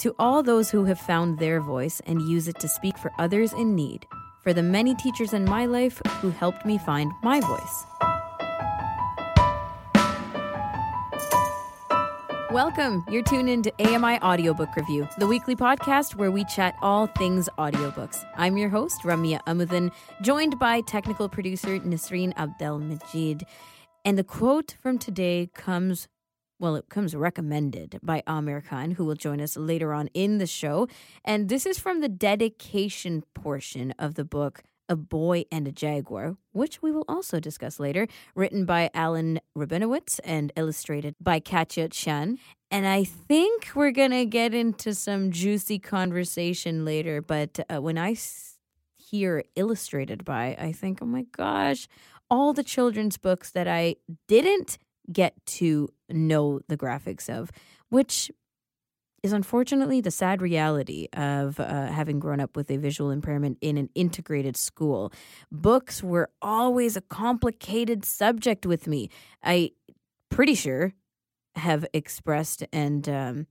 To all those who have found their voice and use it to speak for others in need, for the many teachers in my life who helped me find my voice. Welcome. You're tuned into AMI Audiobook Review, the weekly podcast where we chat all things audiobooks. I'm your host, Ramya Amuddin, joined by technical producer Nasreen Abdel Majid. And the quote from today comes, well, it comes recommended by Aamer Khan, who will join us later on in the show. And this is from the dedication portion of the book, a Boy and a Jaguar, which we will also discuss later, written by Alan Rabinowitz and illustrated by Cátia Chien. And I think we're going to get into some juicy conversation later, but uh, when I hear illustrated by, I think, oh my gosh, all the children's books that I didn't get to know the graphics of, which is unfortunately the sad reality of uh, having grown up with a visual impairment in an integrated school. Books were always a complicated subject with me. I pretty sure have expressed and um,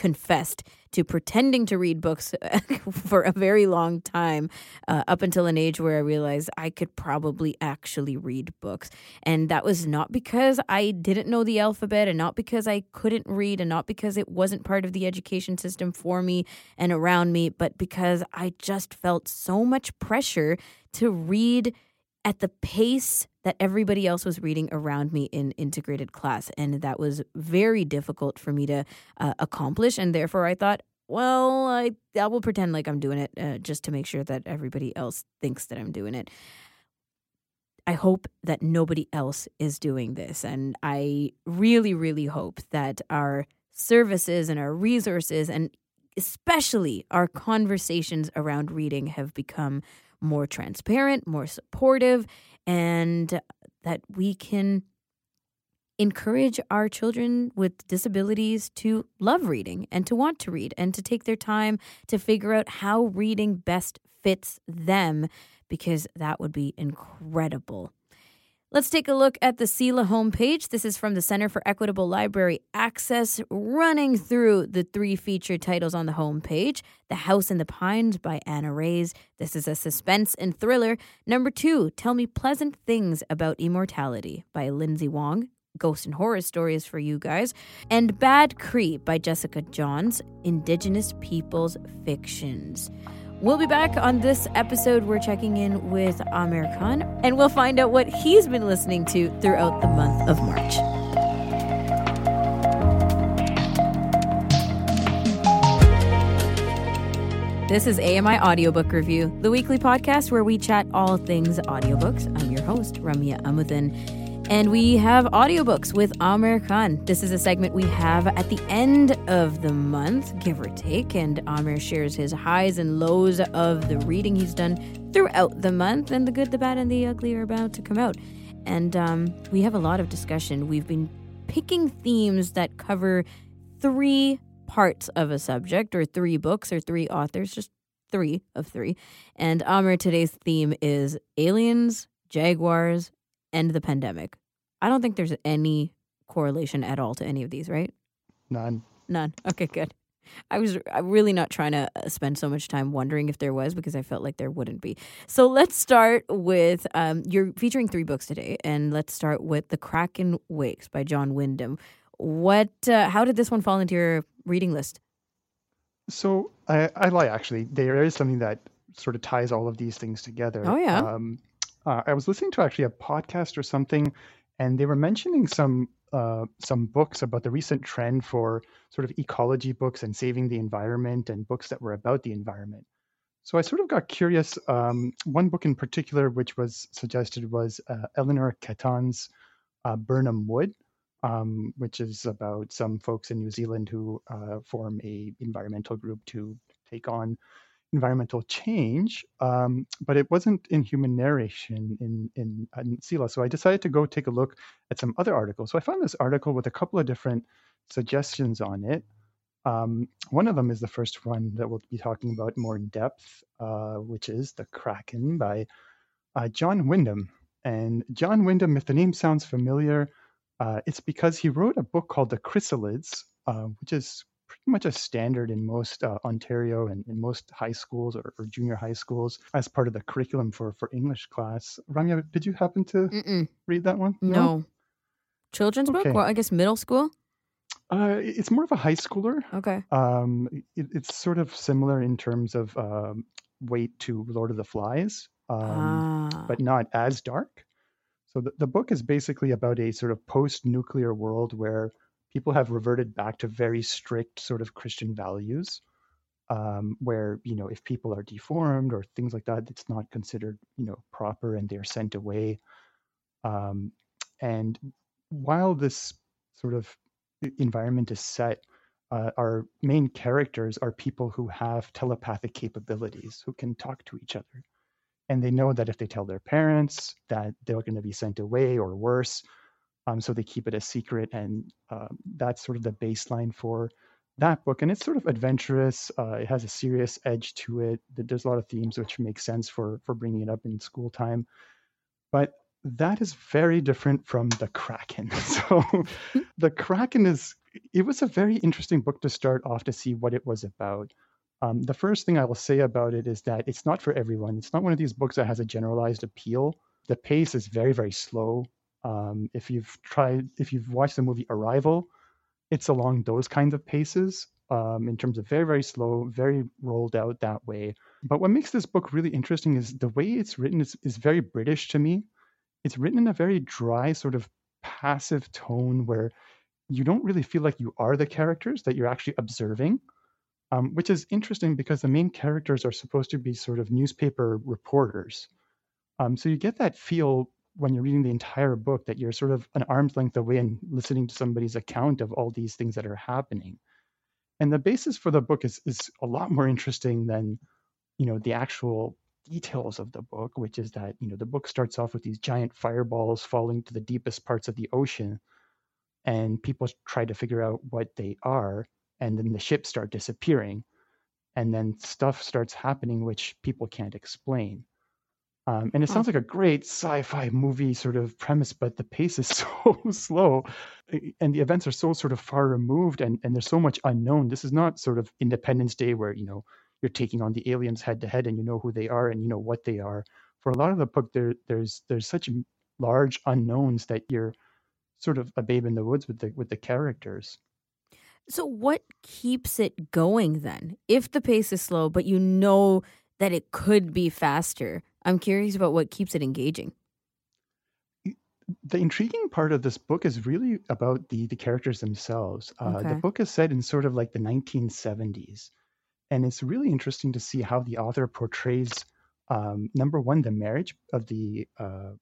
confessed to pretending to read books for a very long time, uh, up until an age where I realized I could probably actually read books. And that was not because I didn't know the alphabet, and not because I couldn't read, and not because it wasn't part of the education system for me and around me, but because I just felt so much pressure to read at the pace that everybody else was reading around me in integrated class. And that was very difficult for me to uh, accomplish. And therefore, I thought, well, I, I will pretend like I'm doing it uh, just to make sure that everybody else thinks that I'm doing it. I hope that nobody else is doing this. And I really, really hope that our services and our resources, and especially our conversations around reading, have become more transparent, more supportive, and that we can encourage our children with disabilities to love reading and to want to read and to take their time to figure out how reading best fits them because that would be incredible. Let's take a look at the CELA homepage. This is from the Center for Equitable Library Access, running through the three featured titles on the homepage The House in the Pines by Ana Reyes. This is a suspense and thriller. Number two, Tell Me Pleasant Things About Immortality by Lindsay Wong. Ghost and horror stories for you guys. And Bad Cree by Jessica Johns, Indigenous Peoples Fictions. We'll be back on this episode. We're checking in with Aamer Khan, and we'll find out what he's been listening to throughout the month of March. This is AMI Audiobook Review, the weekly podcast where we chat all things audiobooks. I'm your host, Ramya Amuddin. And we have audiobooks with Aamer Khan. This is a segment we have at the end of the month, give or take. And Aamer shares his highs and lows of the reading he's done throughout the month. And the good, the bad, and the ugly are about to come out. And um, we have a lot of discussion. We've been picking themes that cover three parts of a subject, or three books, or three authors, just three of three. And Aamer, today's theme is aliens, jaguars, and the pandemic. I don't think there's any correlation at all to any of these, right? None. None. Okay, good. I was really not trying to uh, spend so much time wondering if there was because I felt like there wouldn't be. So let's start with um, you're featuring three books today, and let's start with The Kraken Wakes by John Wyndham. What? Uh, how did this one fall into your reading list? So I, I like actually there is something that sort of ties all of these things together. Oh yeah. Um, uh, I was listening to actually a podcast or something, and they were mentioning some uh, some books about the recent trend for sort of ecology books and saving the environment and books that were about the environment. So I sort of got curious. Um, one book in particular, which was suggested, was uh, Eleanor Catton's uh, Birnam Wood, um, which is about some folks in New Zealand who uh, form a environmental group to take on environmental change, um, but it wasn't in human narration in, in, in CELA. So I decided to go take a look at some other articles. So I found this article with a couple of different suggestions on it. Um, one of them is the first one that we'll be talking about more in depth, uh, which is The Kraken by uh, John Wyndham. And John Wyndham, if the name sounds familiar, uh, it's because he wrote a book called The Chrysalids, uh, which is much a standard in most uh, Ontario and in most high schools or, or, junior high schools as part of the curriculum for for English class. Ramya, did you happen to Mm-mm. read that one? No. no. Children's okay. book? Well, I guess middle school. Uh, it's more of a high schooler. Okay. Um, it, it's sort of similar in terms of um, weight to Lord of the Flies, um, ah. but not as dark. So the, the book is basically about a sort of post-nuclear world where people have reverted back to very strict sort of Christian values, um, where you know if people are deformed or things like that, it's not considered you know proper and they're sent away. Um, and while this sort of environment is set, uh, our main characters are people who have telepathic capabilities, who can talk to each other. And they know that if they tell their parents that they're going to be sent away or worse, um, so they keep it a secret. And uh, that's sort of the baseline for that book. And it's sort of adventurous. Uh, it has a serious edge to it. There's a lot of themes which make sense for for bringing it up in school time. But that is very different from the Kraken. So the Kraken is it was a very interesting book to start off to see what it was about. Um, the first thing I will say about it is that it's not for everyone. It's not one of these books that has a generalized appeal. The pace is very, very slow. Um, if you've tried, if you've watched the movie Arrival, it's along those kinds of paces um, in terms of very, very slow, very rolled out that way. But what makes this book really interesting is the way it's written is, is very British to me it's written in a very dry sort of passive tone where you don't really feel like you are the characters that you're actually observing um, which is interesting because the main characters are supposed to be sort of newspaper reporters um, so you get that feel when you're reading the entire book that you're sort of an arm's length away and listening to somebody's account of all these things that are happening and the basis for the book is is a lot more interesting than you know the actual details of the book, which is that you know the book starts off with these giant fireballs falling to the deepest parts of the ocean, and people try to figure out what they are, and then the ships start disappearing, and then stuff starts happening which people can't explain. Um, and it sounds like a great sci-fi movie sort of premise, but the pace is so slow, and the events are so sort of far removed, and and there's so much unknown. This is not sort of Independence Day where you know you're taking on the aliens head to head and you know who they are and you know what they are. For a lot of the book, there there's there's such large unknowns that you're sort of a babe in the woods with the with the characters. So what keeps it going then? If the pace is slow, but you know that it could be faster, I'm curious about what keeps it engaging. The intriguing part of this book is really about the the characters themselves. Uh, okay. The book is set in sort of like the 1970s, and it's really interesting to see how the author portrays um, number one the marriage of the uh,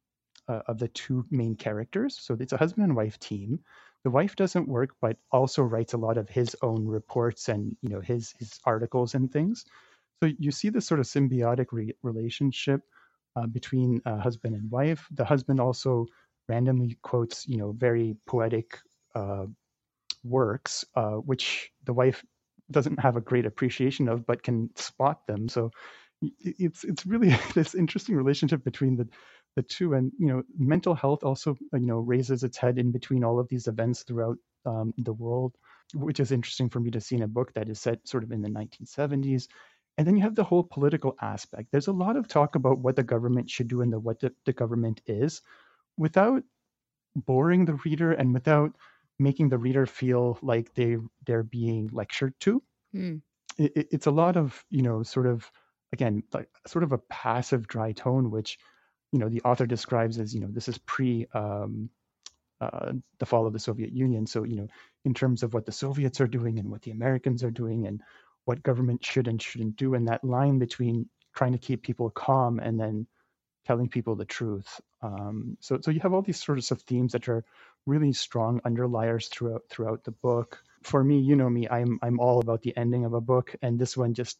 uh, of the two main characters so it's a husband and wife team the wife doesn't work but also writes a lot of his own reports and you know his his articles and things so you see this sort of symbiotic re- relationship uh, between uh, husband and wife the husband also randomly quotes you know very poetic uh, works uh, which the wife doesn't have a great appreciation of, but can spot them. So it's it's really this interesting relationship between the the two, and you know, mental health also you know raises its head in between all of these events throughout um, the world, which is interesting for me to see in a book that is set sort of in the 1970s. And then you have the whole political aspect. There's a lot of talk about what the government should do and the, what the, the government is, without boring the reader and without making the reader feel like they they're being lectured to. Mm. It, it's a lot of you know sort of again like sort of a passive dry tone, which you know the author describes as you know this is pre um, uh, the fall of the Soviet Union. So you know in terms of what the Soviets are doing and what the Americans are doing and what government should and shouldn't do, and that line between trying to keep people calm and then telling people the truth. Um, so so you have all these sorts of themes that are really strong underliers throughout throughout the book. For me, you know me, I'm I'm all about the ending of a book, and this one just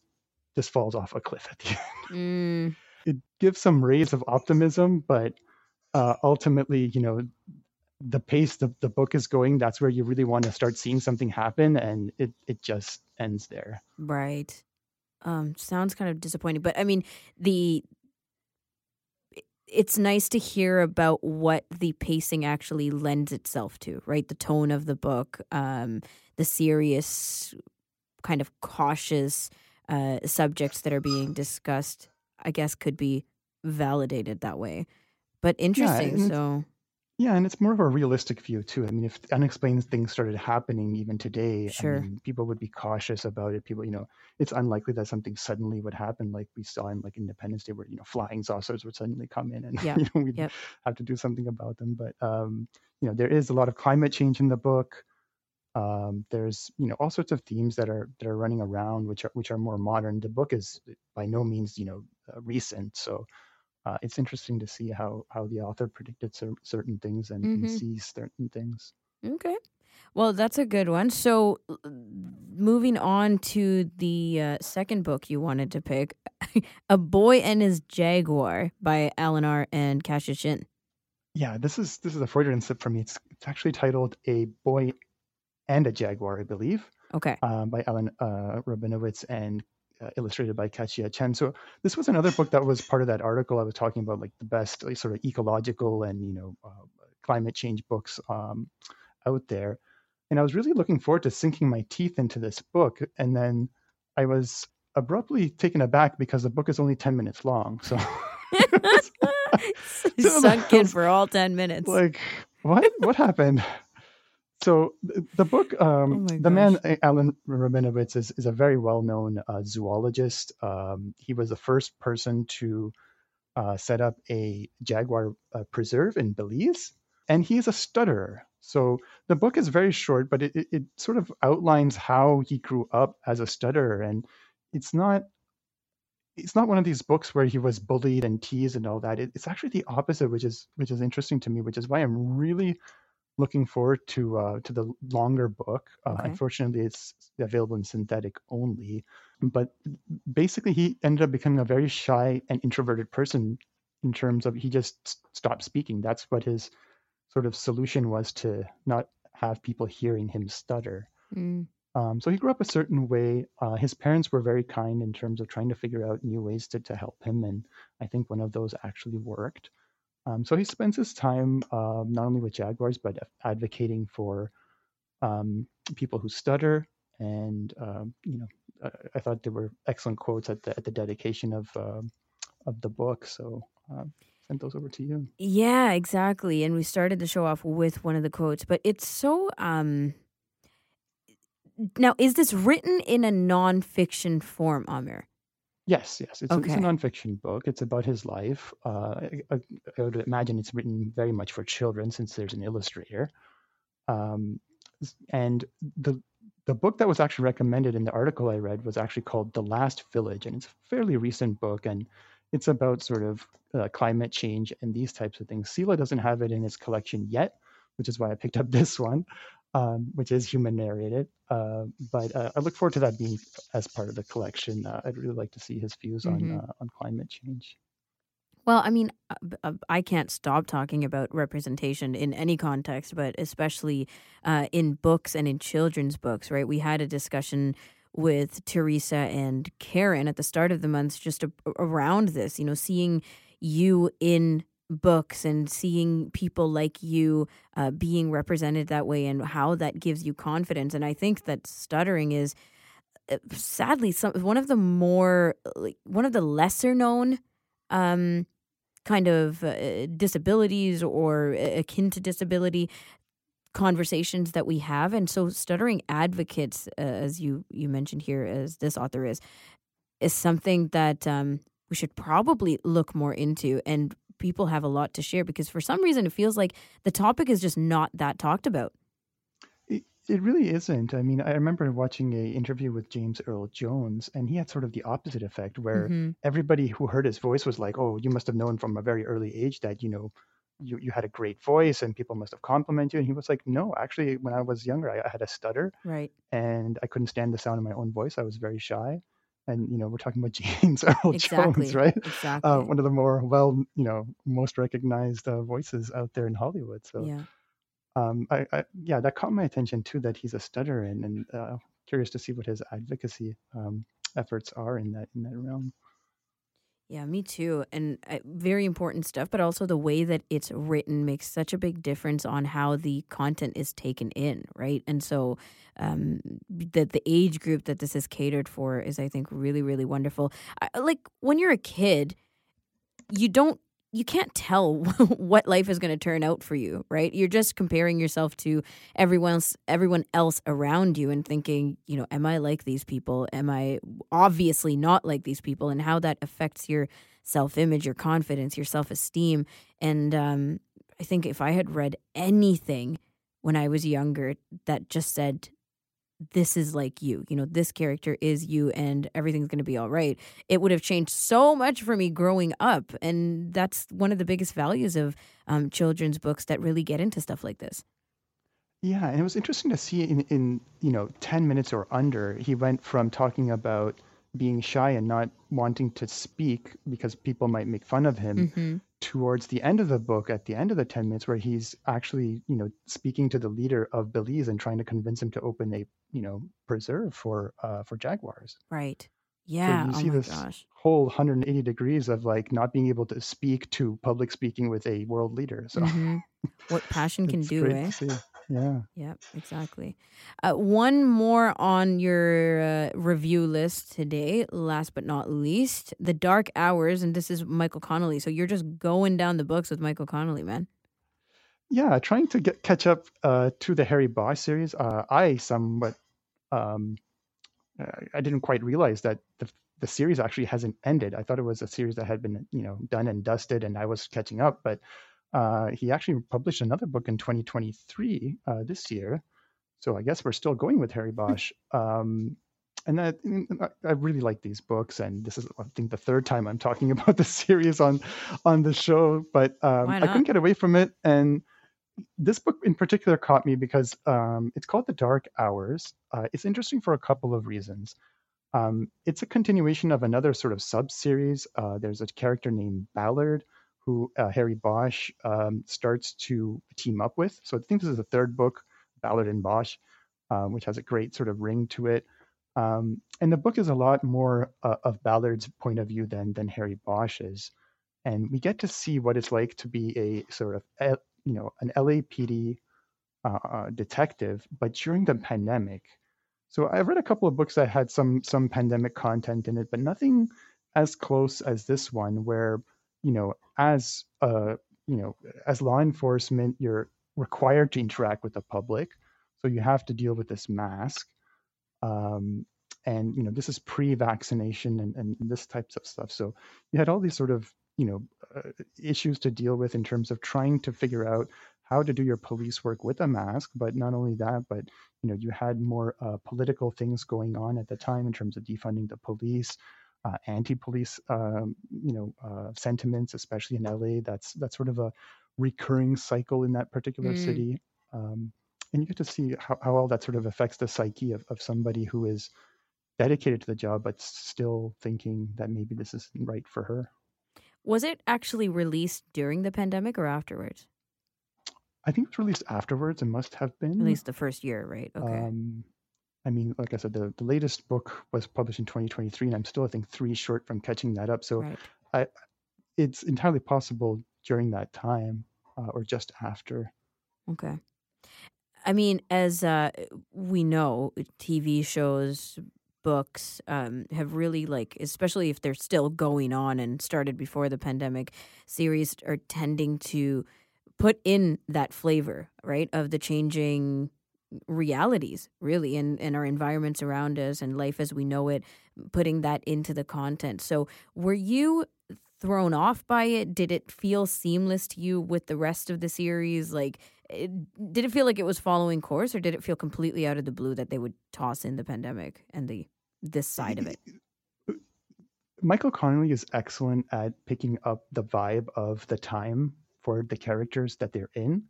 just falls off a cliff at the end. Mm. It gives some rays of optimism, but uh, ultimately, you know, the pace the, the book is going, that's where you really want to start seeing something happen, and it it just ends there. Right. Um, sounds kind of disappointing, but I mean the it's nice to hear about what the pacing actually lends itself to, right? The tone of the book, um, the serious kind of cautious uh, subjects that are being discussed, I guess, could be validated that way. But interesting. and so Yeah, and it's more of a realistic view too. I mean, if unexplained things started happening even today, I sure. mean, people would be cautious about it. People, you know, it's unlikely that something suddenly would happen, like we saw in like Independence Day, where you know flying saucers would suddenly come in, and Yeah. you know we'd Yep. have to do something about them. But um, you know, there is a lot of climate change in the book. Um, there's you know all sorts of themes that are that are running around, which are which are more modern. The book is by no means you know uh, recent, so uh, it's interesting to see how how the author predicted cer- certain things and, and hmm sees certain things. Okay. Well, that's a good one. So, moving on to the uh, second book you wanted to pick, A Boy and His Jaguar by Eleanor and Cassius Shin. Yeah, this is this is a Freudian slip for me. It's it's actually titled "A Boy and a Jaguar," I believe, Okay. um, by Alan uh, Rabinowitz and uh, illustrated by Cátia Chien. So this was another book that was part of that article I was talking about, like the best like, sort of ecological and you know uh, climate change books um, out there. And I was really looking forward to sinking my teeth into this book, and then I was abruptly taken aback because the book is only ten minutes long. So. So Sunk in for all 10 minutes. like what what happened so the book oh um my the man alan rabinowitz is, is a very well-known uh, zoologist. Um he was the first person to uh, set up a jaguar uh, preserve in belize and he is a stutterer. So the book is very short but it, it, it sort of outlines how he grew up as a stutterer and it's not it's not one of these books where he was bullied and teased and all that. It, it's actually the opposite, which is which is interesting to me, which is why I'm really looking forward to uh, to the longer book. Uh, Okay. unfortunately, it's available in synthetic only. But basically, he ended up becoming a very shy and introverted person in terms of he just stopped speaking. That's what his sort of solution was to not have people hearing him stutter. Mm, Um, so he grew up a certain way. Uh, his parents were very kind in terms of trying to figure out new ways to, to help him, and I think one of those actually worked. Um, so he spends his time um, not only with jaguars but advocating for um, people who stutter. And um, you know, I, I thought there were excellent quotes at the at the dedication of um of the book. So um, sent those over to you. Yeah, exactly. And we started the show off with one of the quotes, but it's so um now is this written in a nonfiction form, Aamer? Yes, yes. It's, a, it's a nonfiction book. It's about his life. Uh, I, I I would imagine it's written very much for children since there's an illustrator. Um, and the the book that was actually recommended in the article I read was actually called The Last Village, and it's a fairly recent book, and it's about sort of uh, climate change and these types of things. CELA doesn't have it in his collection yet, which is why I picked up this one, um, which is human narrated. Uh, but uh, I look forward to that being as part of the collection. Uh, I'd really like to see his views on hmm uh, on climate change. Well, I mean, uh, uh, I can't stop talking about representation in any context, but especially uh, in books and in children's books, right? We had a discussion with Teresa and Karen at the start of the month just a- around this, you know, seeing you in books and seeing people like you uh, being represented that way and how that gives you confidence. And I think that stuttering is uh, sadly some one of the more like one of the lesser known um kind of uh, disabilities or uh, akin to disability conversations that we have and so stuttering advocates uh, as you you mentioned here as this author is is something that um we should probably look more into and people have a lot to share because for some reason it feels like the topic is just not that talked about It, it really isn't. I mean, I remember watching a interview with James Earl Jones, and he had sort of the opposite effect, where hmm everybody who heard his voice was like, "Oh, you must have known from a very early age that you know you you had a great voice, and people must have complimented you." And he was like, "No, actually, when I was younger, I, I had a stutter, right and I couldn't stand the sound of my own voice. I was very shy." And you know, we're talking about James Earl Jones, exactly right? Uh, exactly one of the more well, you know, most recognized uh, voices out there in Hollywood. So yeah um, I, I, yeah, that caught my attention too. That he's a stutterer, and, and uh, curious to see what his advocacy um, efforts are in that in that realm. Yeah, me too. And uh, very important stuff, but also the way that it's written makes such a big difference on how the content is taken in, right? And so um, that the age group that this is catered for is, I think, really, really wonderful. I, like when you're a kid, you don't you can't tell what life is going to turn out for you, right? You're just comparing yourself to everyone else, everyone else around you and thinking, you know, am I like these people? Am I obviously not like these people? And how that affects your self-image, your confidence, your self-esteem. And um, I think if I had read anything when I was younger that just said this is like you. You know, this character is you and everything's going to be all right. It would have changed so much for me growing up. And that's one of the biggest values of um, children's books that really get into stuff like this. Yeah, and it was interesting to see in, in you know 10 minutes or under, he went from talking about being shy and not wanting to speak because people might make fun of him mm-hmm. Towards the end of the book at the end of the 10 minutes where he's actually you know speaking to the leader of belize and trying to convince him to open a you know preserve for uh for jaguars. Right. Yeah so you oh see my this gosh. whole 180 degrees of like not being able to speak to public speaking with a world leader. So mm-hmm. what passion can do eh yeah. Yep, exactly. Uh, one more on your uh, review list today, last but not least, The Dark Hours. And this is Michael Connelly. So you're just going down the books with Michael Connelly, man. Yeah, trying to get catch up uh, to the Harry Bosch series. Uh, I somewhat, um, I didn't quite realize that the the series actually hasn't ended. I thought it was a series that had been, you know, done and dusted, and I was catching up. But uh, he actually published another book in 2023 uh, this year. So I guess we're still going with Harry hmm. Bosch. Um, and that, I really like these books, and this is I think the third time I'm talking about the series on on the show. But um, I couldn't get away from it, and this book in particular caught me because um, it's called The Dark Hours. Uh, it's interesting for a couple of reasons. Um, it's a continuation of another sort of sub series. Uh, there's a character named Ballard who uh, Harry Bosch um, starts to team up with. So I think this is the third book, Ballard and Bosch, um, which has a great sort of ring to it. Um, and the book is a lot more uh, of Ballard's point of view than than Harry Bosch's, and we get to see what it's like to be a sort of a, you know an LAPD uh, uh, detective, but during the pandemic. So I've read a couple of books that had some some pandemic content in it, but nothing as close as this one, where you know, as uh, you know, as law enforcement, you're required to interact with the public, so you have to deal with this mask. Um, and you know, this is pre-vaccination and, and this types of stuff. So you had all these sort of you know uh, issues to deal with in terms of trying to figure out how to do your police work with a mask. But not only that, but you know, you had more uh, political things going on at the time in terms of defunding the police uh, anti-police, um, you know, uh, sentiments, especially in LA. That's that's sort of a recurring cycle in that particular mm. city, um, and you get to see how, how all that sort of affects the psyche of, of somebody who is dedicated to the job but still thinking that maybe this isn't right for her. Was it actually released during the pandemic or afterwards? I think it was released afterwards. It must have been at least the first year, right? Okay. Um, I mean, like I said, the, the latest book was published in 2023, and I'm still, I think, three short from catching that up. So right. I, it's entirely possible during that time uh, or just after. Okay. I mean, as uh, we know, TV shows, books um, have really like, especially if they're still going on and started before the pandemic, series are tending to put in that flavor, right, of the changing realities really and, and our environments around us and life as we know it putting that into the content. So were you thrown off by it? Did it feel seamless to you with the rest of the series? Like it, did it feel like it was following course or did it feel completely out of the blue that they would toss in the pandemic and the this eh, side of it? Eh, michael connelly is excellent at picking up the vibe of the time for the characters that they're in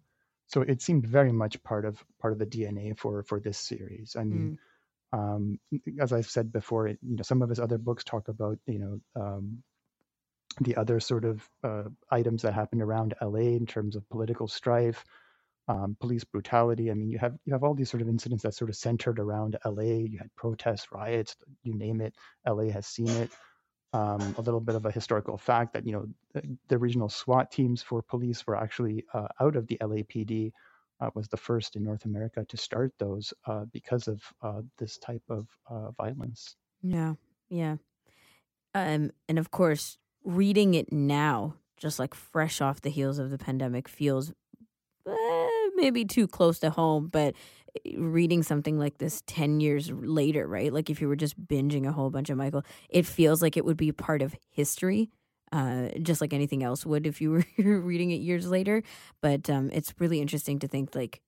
so it seemed very much part of part of the DNA for for this series. I mean, mm. um, as I've said before, it, you know, some of his other books talk about you know um, the other sort of uh, items that happened around LA in terms of political strife, um, police brutality. I mean, you have you have all these sort of incidents that sort of centered around LA. You had protests, riots, you name it. LA has seen it. Um, a little bit of a historical fact that you know the, the regional SWAT teams for police were actually uh, out of the LAPD. Uh, was the first in North America to start those uh, because of uh, this type of uh, violence. Yeah, yeah, um, and of course, reading it now, just like fresh off the heels of the pandemic, feels eh, maybe too close to home, but reading something like this 10 years later, right? Like if you were just binging a whole bunch of Michael, it feels like it would be part of history. Uh, just like anything else would if you were reading it years later. But um, it's really interesting to think like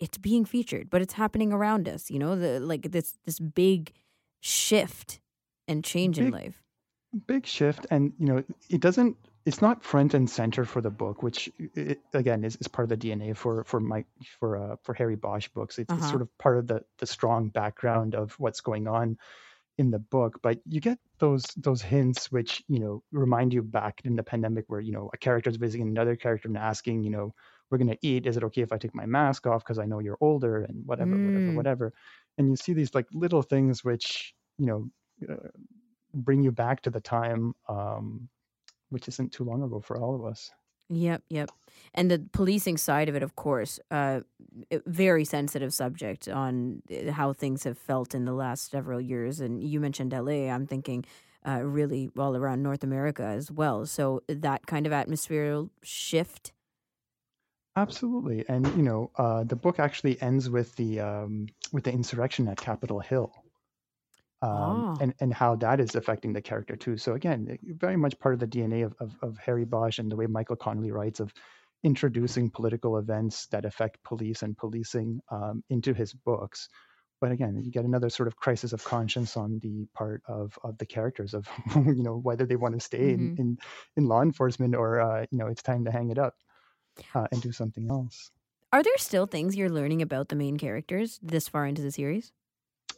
it's being featured, but it's happening around us. You know, the like this this big shift and change big, in life. Big shift, and you know, it doesn't it's not front and center for the book, which it, again is, is part of the DNA for for my for uh, for Harry Bosch books. It's, uh-huh. it's, sort of part of the the strong background of what's going on in the book. But you get those those hints, which you know remind you back in the pandemic, where you know a character is visiting another character and asking, you know, we're gonna eat. Is it okay if I take my mask off because I know you're older and whatever, mm. whatever, whatever. And you see these like little things which you know. Uh, bring you back to the time um, which isn't too long ago for all of us. Yep, yep. And the policing side of it, of course, uh, very sensitive subject on uh, how things have felt in the last several years. And you mentioned LA. I'm thinking uh, really all around North America as well. So that kind of atmospheric shift. Absolutely, and you know, uh, the book actually ends with the um, with the insurrection at Capitol Hill, um, oh. and and how that is affecting the character too. So again, very much part of the DNA of, of, of Harry Bosch and the way Michael Connelly writes of introducing political events that affect police and policing um, into his books. But again, you get another sort of crisis of conscience on the part of, of the characters of you know whether they want to stay mm-hmm. in, in, in law enforcement or uh, you know it's time to hang it up uh, and do something else. Are there still things you're learning about the main characters this far into the series?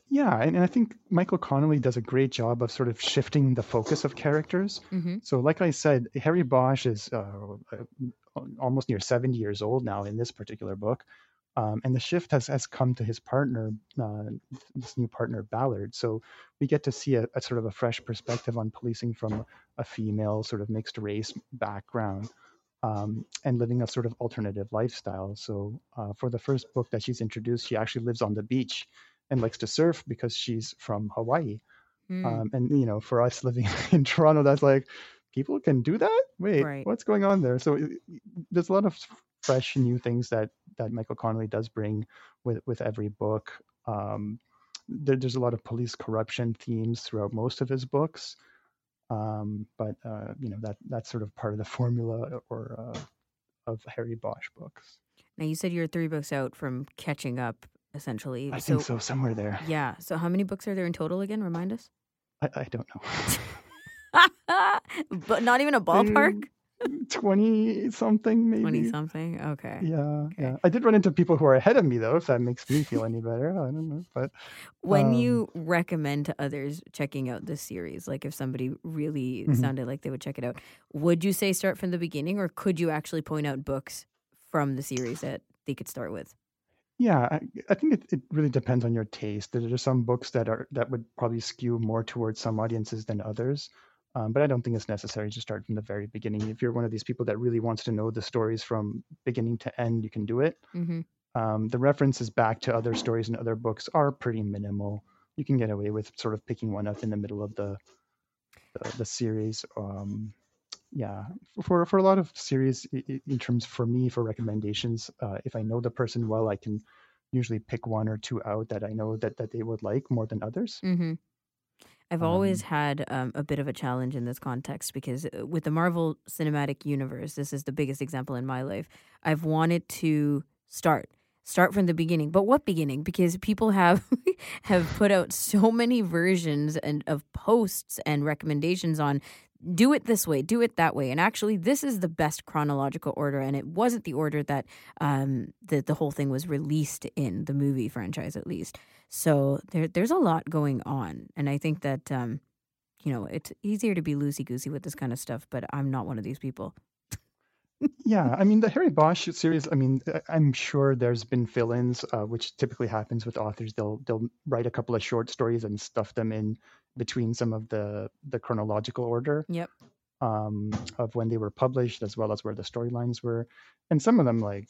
Yeah, and, and I think Michael Connelly does a great job of sort of shifting the focus of characters. Mm-hmm. So, like I said, Harry Bosch is uh, uh almost near 70 years old now in this particular book. Um, and the shift has, has come to his partner, uh, this new partner, Ballard. So we get to see a, a, sort of a fresh perspective on policing from a female sort of mixed race background um, and living a sort of alternative lifestyle. So uh, for the first book that she's introduced, she actually lives on the beach and likes to surf because she's from Hawaii. Mm. Um, and you know, for us living in Toronto, that's like people can do that. Wait, right. what's going on there? So there's a lot of fresh new things that that Michael Connelly does bring with with every book. Um, there, there's a lot of police corruption themes throughout most of his books. Um, but uh, you know that that's sort of part of the formula or uh, of Harry Bosch books. Now you said you're three books out from catching up essentially. I so, think so, somewhere there. Yeah. So how many books are there in total again? Remind us. I, I don't know. but not even a ballpark? 20 something maybe 20 something okay yeah okay. yeah i did run into people who are ahead of me though if that makes me feel any better i don't know but when um, you recommend to others checking out this series like if somebody really mm-hmm. sounded like they would check it out would you say start from the beginning or could you actually point out books from the series that they could start with yeah, I, I think it, it really depends on your taste. There are some books that are that would probably skew more towards some audiences than others. Um, but I don't think it's necessary to start from the very beginning. If you're one of these people that really wants to know the stories from beginning to end, you can do it. Mm-hmm. Um, the references back to other stories and other books are pretty minimal. You can get away with sort of picking one up in the middle of the the, the series. Um, yeah for for a lot of series in terms for me for recommendations uh, if i know the person well i can usually pick one or two out that i know that that they would like more than others. Mm-hmm. i've um, always had um, a bit of a challenge in this context because uh, with the marvel cinematic universe this is the biggest example in my life i've wanted to start start from the beginning. But what beginning? Because people have have put out so many versions and of posts and recommendations on do it this way, do it that way. And actually, this is the best chronological order, and it wasn't the order that um, the the whole thing was released in the movie franchise, at least. So there there's a lot going on, and I think that um, you know it's easier to be loosey goosey with this kind of stuff, but I'm not one of these people. yeah, I mean the Harry Bosch series. I mean, I'm sure there's been fill-ins, uh, which typically happens with authors. They'll they'll write a couple of short stories and stuff them in between some of the the chronological order Yep. um, of when they were published, as well as where the storylines were. And some of them, like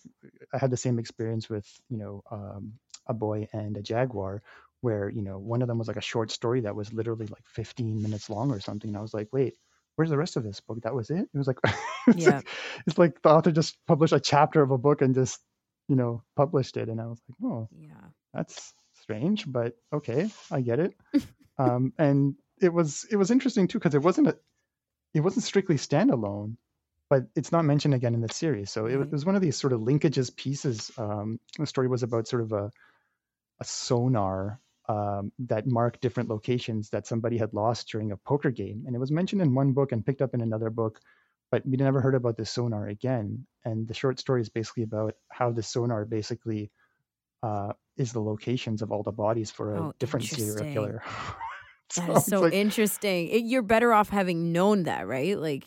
I had the same experience with you know um, a boy and a jaguar, where you know one of them was like a short story that was literally like 15 minutes long or something. And I was like, wait, where's the rest of this book? That was it. It was like, it's, Yeah. like it's like the author just published a chapter of a book and just you know published it, and I was like, oh, Yeah. that's strange, but okay, I get it. um, and it was it was interesting too because it wasn't a it wasn't strictly standalone, but it's not mentioned again in the series. So it, was- it was one of these sort of linkages pieces. Um, the story was about sort of a a sonar um, that marked different locations that somebody had lost during a poker game, and it was mentioned in one book and picked up in another book. But we never heard about this sonar again. And the short story is basically about how the sonar basically uh, is the locations of all the bodies for a Oh, different serial killer. That it's is so like- interesting. It, you're better off having known that, right? Like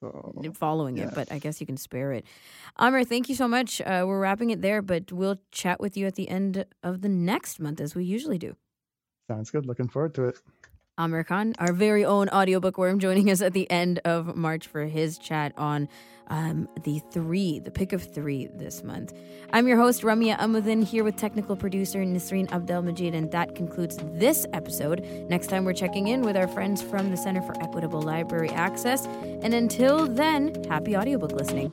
so- following it, but I guess you can spare it. Aamer, thank you so much. Uh, we're wrapping it there, but we'll chat with you at the end of the next month as we usually do. sounds good. Looking forward to it. Aamer Khan, our very own audiobook worm, joining us at the end of March for his chat on um, the three, the pick of three this month. I'm your host, Ramya Amuddin, here with technical producer Nisreen Abdel Majid, and that concludes this episode. Next time, we're checking in with our friends from the Center for Equitable Library Access. And until then, happy audiobook listening.